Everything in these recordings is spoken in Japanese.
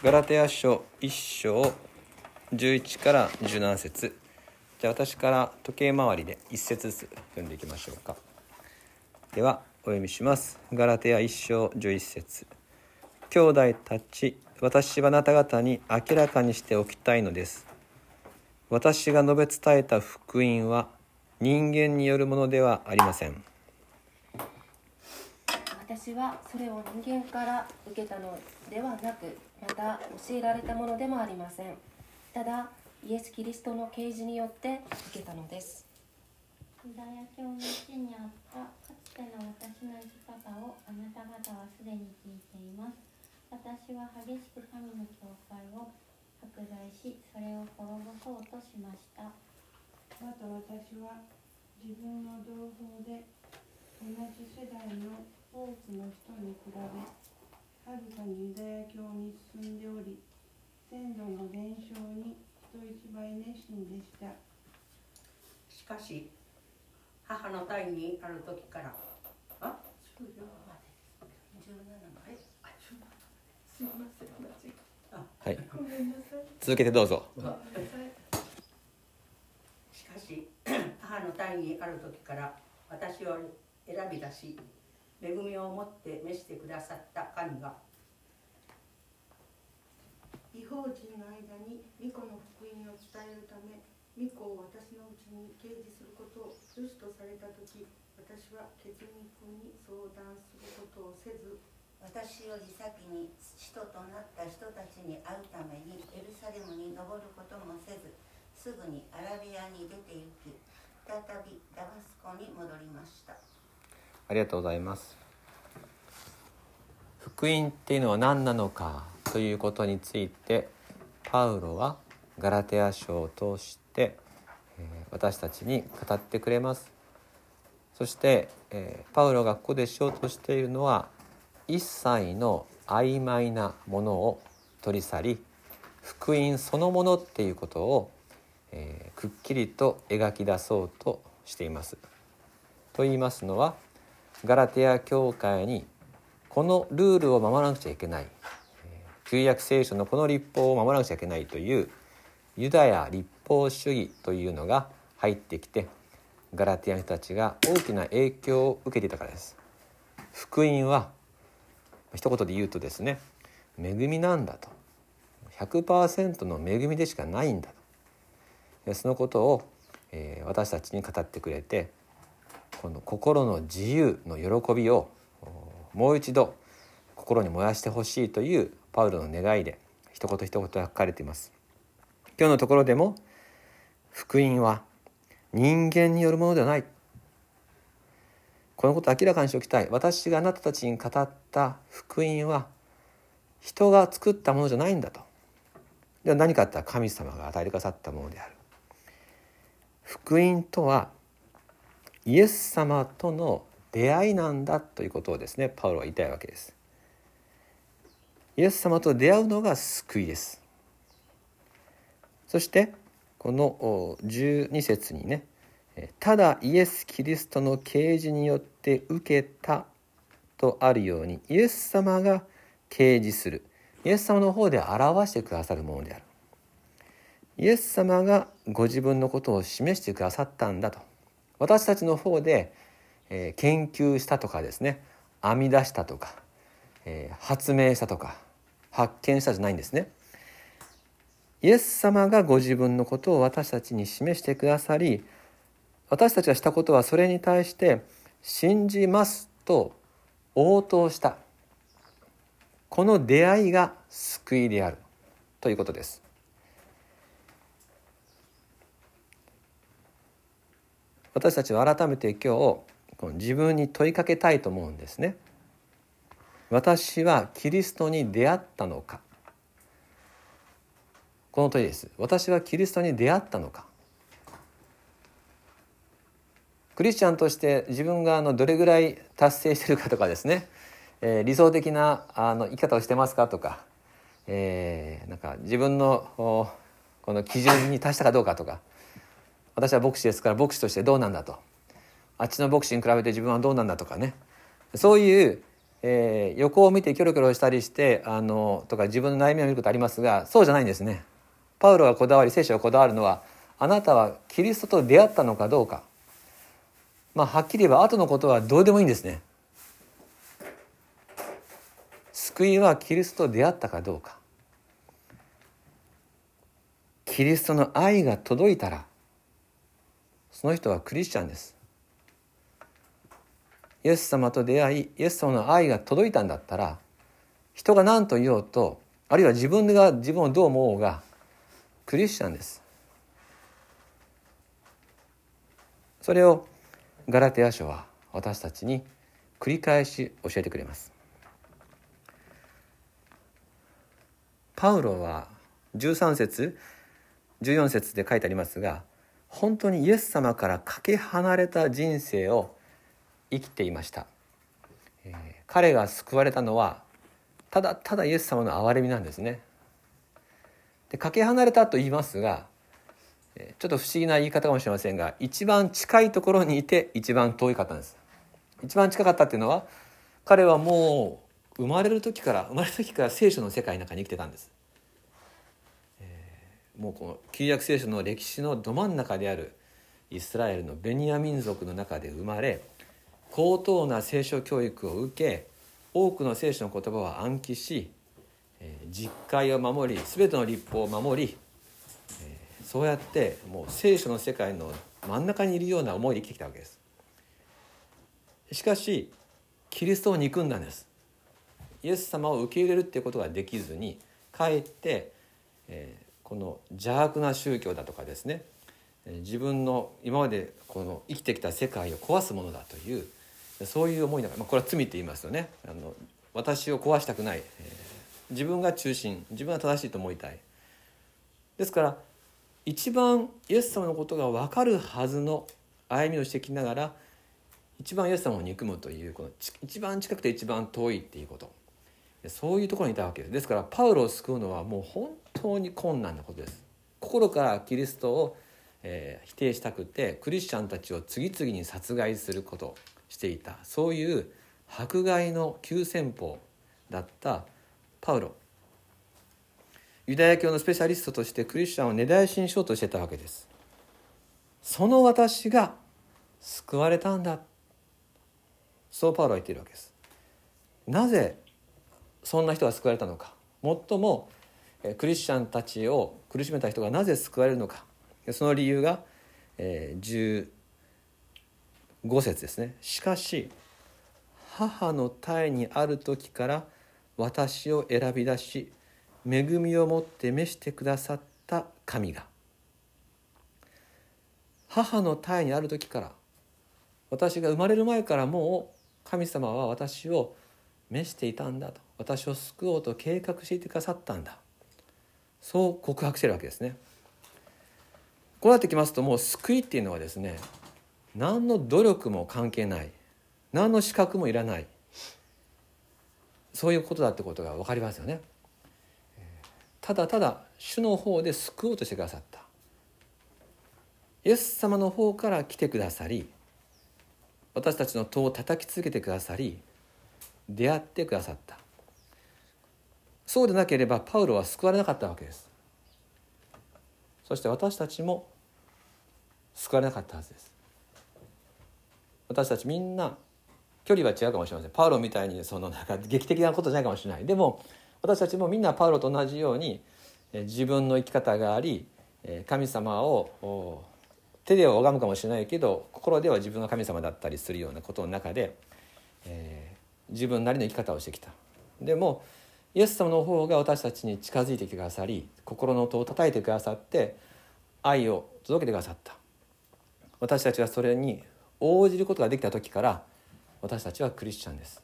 ガラテヤ書1章11から17節。じゃあ私から時計回りで1節ずつ読んでいきましょうか。ではお読みします。ガラテヤ1章11節。兄弟たち私はあなた方に明らかにしておきたいのです。私が述べ伝えた福音は人間によるものではありません。私はそれを人間から受けたのではなくまた教えられたものでもありません。ただイエス・キリストの啓示によって受けたのです。ユダヤ教の地にあったかつての私の生き方をあなた方はすでに聞いています。私は激しく神の教会を迫害しそれを滅ぼそうとしました。また私は自分の同胞で同じ世代の多くの人に比べはるかにユダヤ教に進んでおり先祖の伝承に人一倍熱心でした。しかし母の胎にある時からあ？はい。続けてどうぞ。しかし 母の胎にある時から私を選び出し恵みを持って召してくださった神が。違法人の間に巫女の福音を伝えるため巫女を私のうちに掲示することを良しとされた時私は血肉に相談することをせず私より先に使徒となった人たちに会うためにエルサレムに登ることもせずすぐにアラビアに出て行き再びダマスコに戻りましたありがとうございます福音っていうのは何なのかということについてパウロはガラテヤ書を通してえ私たちに語ってくれますそしてえパウロがここでしようとしているのは一切の曖昧なものを取り去り福音そのものっていうことをえくっきりと描き出そうとしています。と言いますのはガラテヤ教会にこのルールを守らなくちゃいけない。旧約聖書のこの立法を守らなくちゃいけないというユダヤ立法主義というのが入ってきてガラテヤの人たちが大きな影響を受けていたからです。福音は一言で言うとですね恵みなんだと。100%の恵みでしかないんだと。そのことを、え私たちに語ってくれてこの心の自由の喜びをもう一度心に燃やしてほしいというパウロの願いで一言一言書かれています。今日のところでも福音は人間によるものではない。このことを明らかにしておきたい。私があなたたちに語った福音は人が作ったものじゃないんだと。では何かあったら神様が与えてくださったものである。福音とはイエス様との出会いなんだということをですねパウロは言いたいわけです。イエス様と出会うのが救いです。そしてこの12節にねただイエス・キリストの啓示によって受けたとあるようにイエス様が啓示する。イエス様の方で表してくださるものである。イエス様がご自分のことを示してくださったんだと。私たちの方で、えー研究したとかですね編み出したとか、えー発明したとか発見したじゃないんですね。イエス様がご自分のことを私たちに示してくださり私たちがしたことはそれに対して信じますと応答した。この出会いが救いであるということです。私たちは改めて今日この自分に問いかけたいと思うんですね。私はキリストに出会ったのか。この問いです。私はキリストに出会ったのか。クリスチャンとして自分があのどれぐらい達成してるかとかですね、えー理想的なあの生き方をしてますかとか、えーなんか自分のこの基準に達したかどうかとか。私は牧師ですから牧師としてどうなんだとあっちの牧師に比べて自分はどうなんだとかねそういうえー横を見てキョロキョロしたりしてあのとか自分の悩みを見ることありますがそうじゃないんですね。パウロがこだわり聖書がこだわるのはあなたはキリストと出会ったのかどうかまあはっきり言えば後のことはどうでもいいんですね。救いはキリストと出会ったかどうかキリストの愛が届いたらその人はクリスチャンです。イエス様と出会いイエス様の愛が届いたんだったら人が何と言おうとあるいは自分が自分をどう思おうがクリスチャンです。それをガラテヤ書は私たちに繰り返し教えてくれます。パウロは13節14節で書いてありますが本当にイエス様からかけ離れた人生を生きていました、えー彼が救われたのはただただイエス様の憐れみなんですね。でかけ離れたと言いますがちょっと不思議な言い方かもしれませんが一番近いところにいて一番遠い方なんです。一番近かったっていうのは彼はもう生まれる時から生まれる時から聖書の世界の中に生きてたんです、もうこの旧約聖書の歴史のど真ん中であるイスラエルのベニヤ民族の中で生まれ高等な聖書教育を受け多くの聖書の言葉を暗記し、実戒を守り全ての立法を守り、そうやってもう聖書の世界の真ん中にいるような思いで生きてきたわけです。しかしキリストを憎んだんです。イエス様を受け入れるっていうことができずにかえって、えーこの邪悪な宗教だとかですね自分の今までこの生きてきた世界を壊すものだというそういう思いながら、まあ、これは罪って言いますよね。あの私を壊したくない、えー自分が中心自分が正しいと思いたい。ですから一番イエス様のことが分かるはずの歩みをしてきながら一番イエス様を憎むというこの一番近くて一番遠いっていうこと。そういうところにいたわけですですからパウロを救うのはもう本当に困難なことです。心からキリストを、えー否定したくてクリスチャンたちを次々に殺害することしていた。そういう迫害の急先鋒だったパウロ。ユダヤ教のスペシャリストとしてクリスチャンを根絶やしにしようとしてたわけです。その私が救われたんだ。そうパウロは言っているわけです。なぜそんな人が救われたのか。もっともクリスチャンたちを苦しめた人がなぜ救われるのか。その理由が、15節ですね。しかし母の胎にある時から私を選び出し恵みを持って召してくださった神が。母の胎にある時から私が生まれる前からもう神様は私を召していたんだと。私を救おうと計画していてくださったんだ。そう告白してるわけですね。こうなってきますともう救いっていうのはですね何の努力も関係ない。何の資格もいらない。そういうことだってことが分かりますよね。ただただ主の方で救おうとしてくださった。イエス様の方から来てくださり私たちの戸を叩き続けてくださり出会ってくださった。そうでなければパウロは救われなかったわけです。そして私たちも救われなかったはずです。私たちみんな距離は違うかもしれません。パウロみたいにそのなんか劇的なことじゃないかもしれない。でも私たちもみんなパウロと同じようにえ自分の生き方がありえ神様を手では拝むかもしれないけど心では自分が神様だったりするようなことの中で、えー自分なりの生き方をしてきた。でもイエス様の方が私たちに近づいてきてくださり心の音を叩いてくださって愛を届けてくださった。私たちがそれに応じることができた時から私たちはクリスチャンです。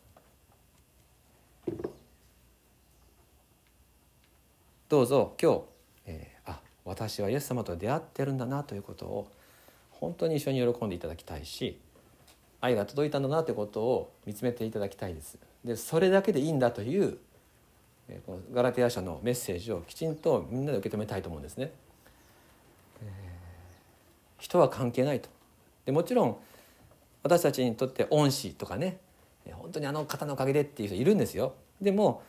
どうぞ今日、えーあ私はイエス様と出会ってるんだなということを本当に一緒に喜んでいただきたいし愛が届いたんだなということを見つめていただきたいです。でそれだけでいいんだというこのガラテヤ書のメッセージをきちんとみんなで受け止めたいと思うんですね。人は関係ないと。でもちろん私たちにとって恩師とかね、本当にあの方のおかげでっていう人いるんですよ。でも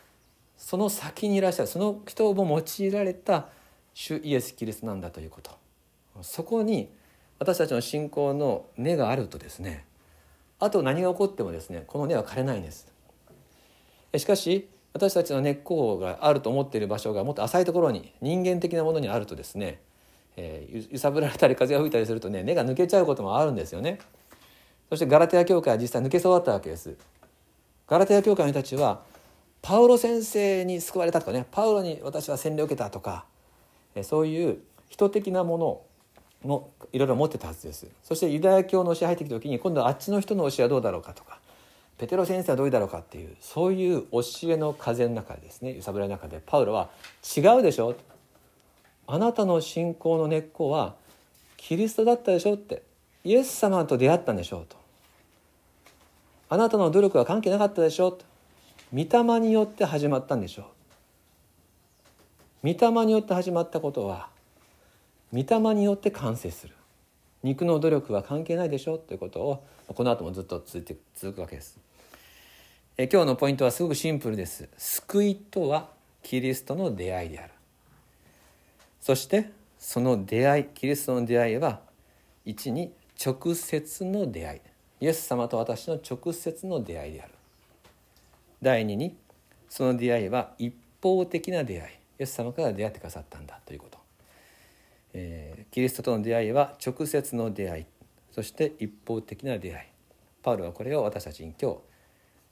その先にいらっしゃるその人も用いられた主イエス・キリストなんだということ。そこに私たちの信仰の根があるとですねあと何が起こってもですねこの根は枯れないんです。しかし私たちの根っこがあると思っている場所がもっと浅いところに人間的なものにあるとですね、えー、揺さぶられたり風が吹いたりするとね根が抜けちゃうこともあるんですよね。そしてガラテヤ教会は実際抜けそうだったわけです。ガラテヤ教会の人たちはパウロ先生に救われたとかねパウロに私は洗礼を受けたとかそういう人的なものもいろいろ持ってたはずです。そしてユダヤ教の教え入ってきた時に今度はあっちの人の教えはどうだろうかとかペテロ先生はどういだろうかっていうそういう教えの風の中でですね。揺さぶらの中でパウロは「違うでしょ」あなたの信仰の根っこはキリストだったでしょってイエス様と出会ったんでしょうと。あなたの努力は関係なかったでしょと。御霊によって始まったんでしょう。御霊によって始まったことは御霊によって完成する。肉の努力は関係ないでしょということをこの後もずっと続いて続くわけです。え今日のポイントはすごくシンプルです。救いとはキリストの出会いである。そしてその出会いキリストの出会いは一に直接の出会い。イエス様と私の直接の出会いである。第二にその出会いは一方的な出会い。イエス様から出会ってくださったんだ。ということ、えー、キリストとの出会いは直接の出会い。そして一方的な出会い。パウロはこれを私たちに今日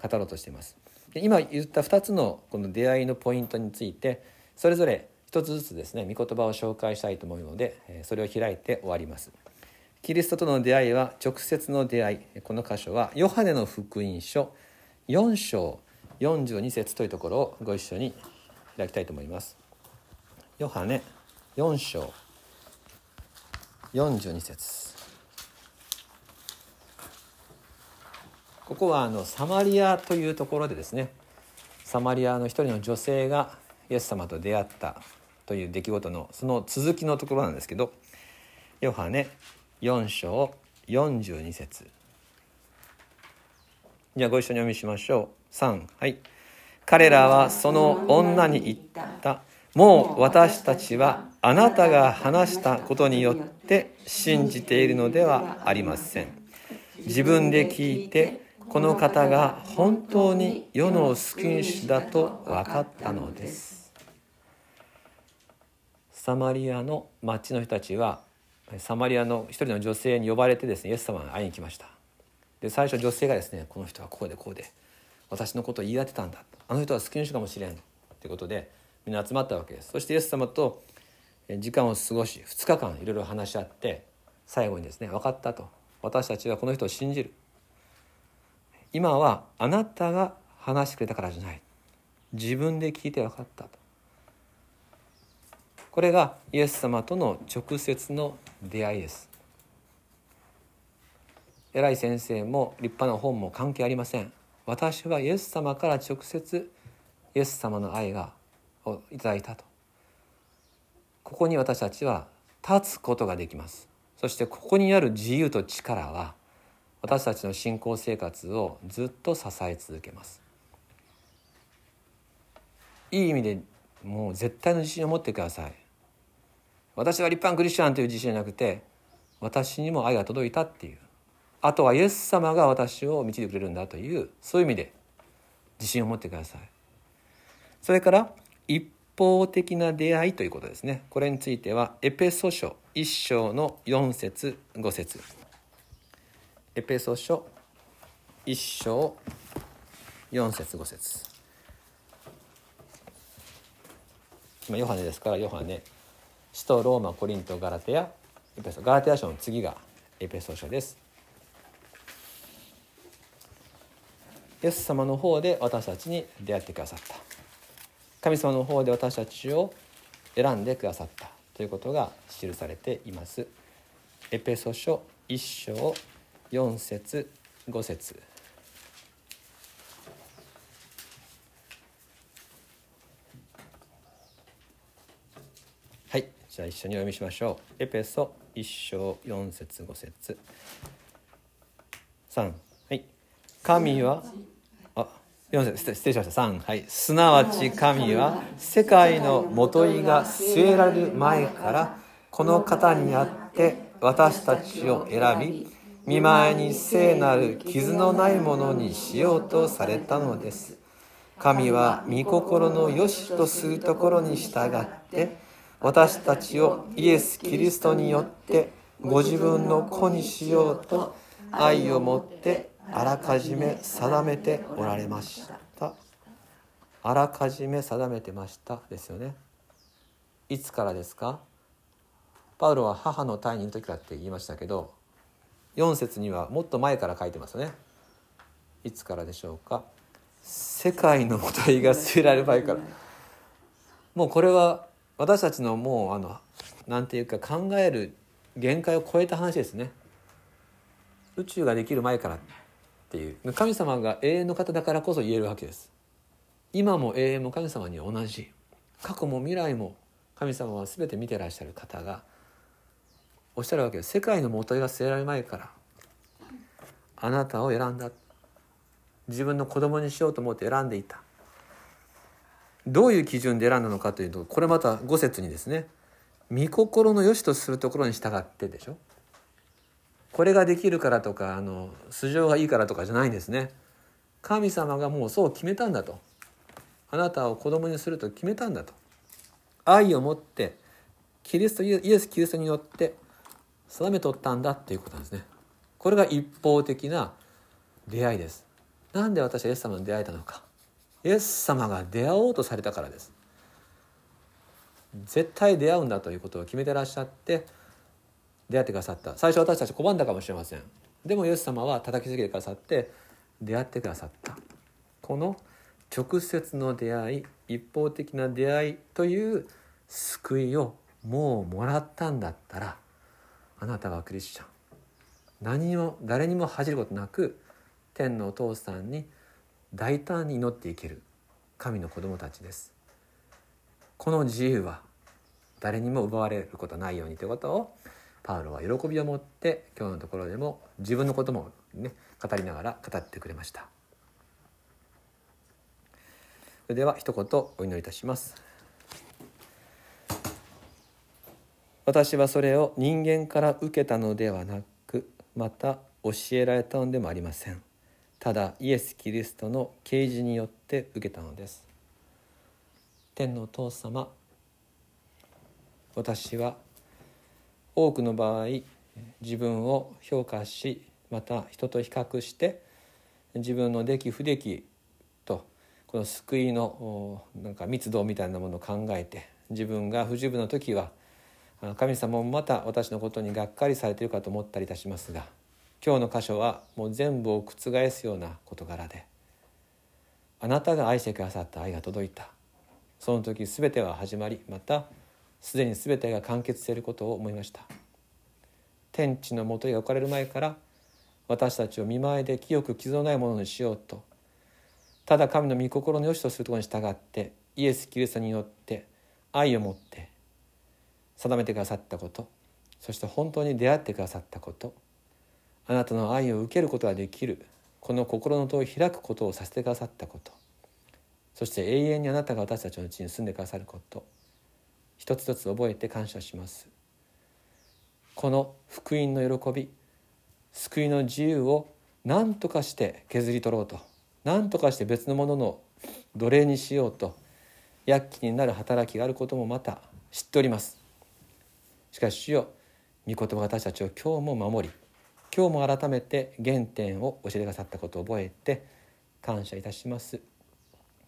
語ろうとしています。今言った2つのこの出会いのポイントについてそれぞれ一つずつですね御言葉を紹介したいと思うのでそれを開いて終わります。キリストとの出会いは直接の出会い。この箇所はヨハネの福音書4章42節というところをご一緒に開きたいと思います。ヨハネ4章42節。ここはあのサマリアというところでですねサマリアの一人の女性がイエス様と出会ったという出来事のその続きのところなんですけどヨハネ4章42節。じゃあご一緒にお読みしましょう。3はい。彼らはその女に言った。もう私たちはあなたが話したことによって信じているのではありません。自分で聞いてこの方が本当に世の救い主だと分かったのです。サマリアの町の人たちはサマリアの一人の女性に呼ばれてですねイエス様に会いに来ました。で最初女性がですねこの人はこうでこうで私のことを言い当てたんだ。あの人は救い主かもしれん。ということでみんな集まったわけです。そしてイエス様と時間を過ごし2日間いろいろ話し合って最後にですね分かったと。私たちはこの人を信じる。今はあなたが話してくれたからじゃない。自分で聞いて分かったと。これがイエス様との直接の出会いです。偉い先生も立派な本も関係ありません。私はイエス様から直接イエス様の愛がをいただいたと。ここに私たちは立つことができます。そしてここにある自由と力は私たちの信仰生活をずっと支え続けます。いい意味でもう絶対の自信を持ってください。私は立派なクリスチャンという自信じゃなくて私にも愛が届いたっていう。あとはイエス様が私を導いてくれるんだというそういう意味で自信を持ってください。それから一方的な出会いということですね。これについてはエペソ書1章の4節5節。エペソ書1章4節5節。今ヨハネですからヨハネ。使徒ローマコリントガラテヤエペソガラテヤ書の次がエペソ書です。イエス様の方で私たちに出会ってくださった。神様の方で私たちを選んでくださったということが記されています。エペソ書1章4節5節。はいじゃあ一緒にお読みしましょう。エペソ1章4節5節。3はい。神はあ4節失礼しました。3はい。すなわち神は世界のもといが据えられる前からこの方にあって私たちを選び見舞いに聖なる傷のないものにしようとされたのです。神は御心の良しとするところに従って私たちをイエス・キリストによってご自分の子にしようと愛を持ってあらかじめ定めておられました。あらかじめ定めてました。ですよね。いつからですか？パウロは母の胎にいる時からって言いましたけど4節にはもっと前から書いてますね。いつからでしょうか。世界のもといが据えられる前から。もうこれは私たちのもうあのなんていうか考える限界を超えた話ですね。宇宙ができる前からっていう。神様が永遠の方だからこそ言えるわけです。今も永遠も神様には同じ。過去も未来も神様は全て見てらっしゃる方がおっしゃるわけです世界の元が据えられる前から。あなたを選んだ。自分の子供にしようと思って選んでいた。どういう基準で選んだのかというとこれまた5節にですね。御心の良しとするところに従ってでしょ。これができるからとかあの素性がいいからとかじゃないんですね。神様がもうそう決めたんだと。あなたを子供にすると決めたんだと。愛を持ってキリストイエス・キリストによって定めとったんだっていうことなんですね。これが一方的な出会いです。なんで私はイエス様に出会えたのか。イエス様が出会おうとされたからです。絶対出会うんだということを決めてらっしゃって出会ってくださった。最初私たち拒んだかもしれません。でもイエス様は叩きつけてくださって出会ってくださった。この直接の出会い一方的な出会いという救いをもうもらったんだったらあなたはクリスチャン。何も誰にも恥じることなく天のお父さんに大胆に祈っていける神の子供たちです。この自由は誰にも奪われることないようにということをパウロは喜びを持って今日のところでも自分のこともね語りながら語ってくれました。それでは一言お祈りいたします。私はそれを人間から受けたのではなくまた教えられたのでもありません。ただイエス・キリストの啓示によって受けたのです。天のお父様私は多くの場合自分を評価しまた人と比較して自分の出来不出来とこの救いのなんか密度みたいなものを考えて自分が不十分な時は神様もまた私のことにがっかりされているかと思ったりいたしますが今日の箇所はもう全部を覆すような事柄であなたが愛してくださった愛が届いた。その時全ては始まりまたすでに全てが完結していることを思いました。天地のもとが置かれる前から私たちを見舞いで清く傷のないものにしようとただ神の御心の良しとするところに従ってイエス・キリストによって愛を持って定めてくださったこと。そして本当に出会ってくださったこと。あなたの愛を受けることができる。この心の戸を開くことをさせてくださったこと。そして永遠にあなたが私たちのうちに住んでくださること。一つ一つ覚えて感謝します。この福音の喜び救いの自由を何とかして削り取ろうと。何とかして別のものの奴隷にしようと。躍起になる働きがあることもまた知っております。しかし主よ御言葉が私たちを今日も守り今日も改めて原点を教えてくださったことを覚えて感謝いたします。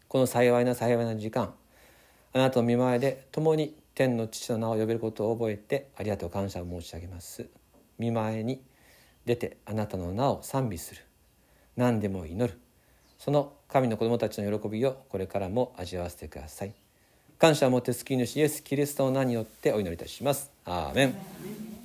この幸いな幸いな時間あなたの見前で共に天の父の名を呼べることを覚えてありがとう感謝を申し上げます。見前に出てあなたの名を賛美する。何でも祈る。その神の子供たちの喜びをこれからも味わわせてください。感謝をもって救い主イエス・キリストの名によってお祈りいたします。アーメン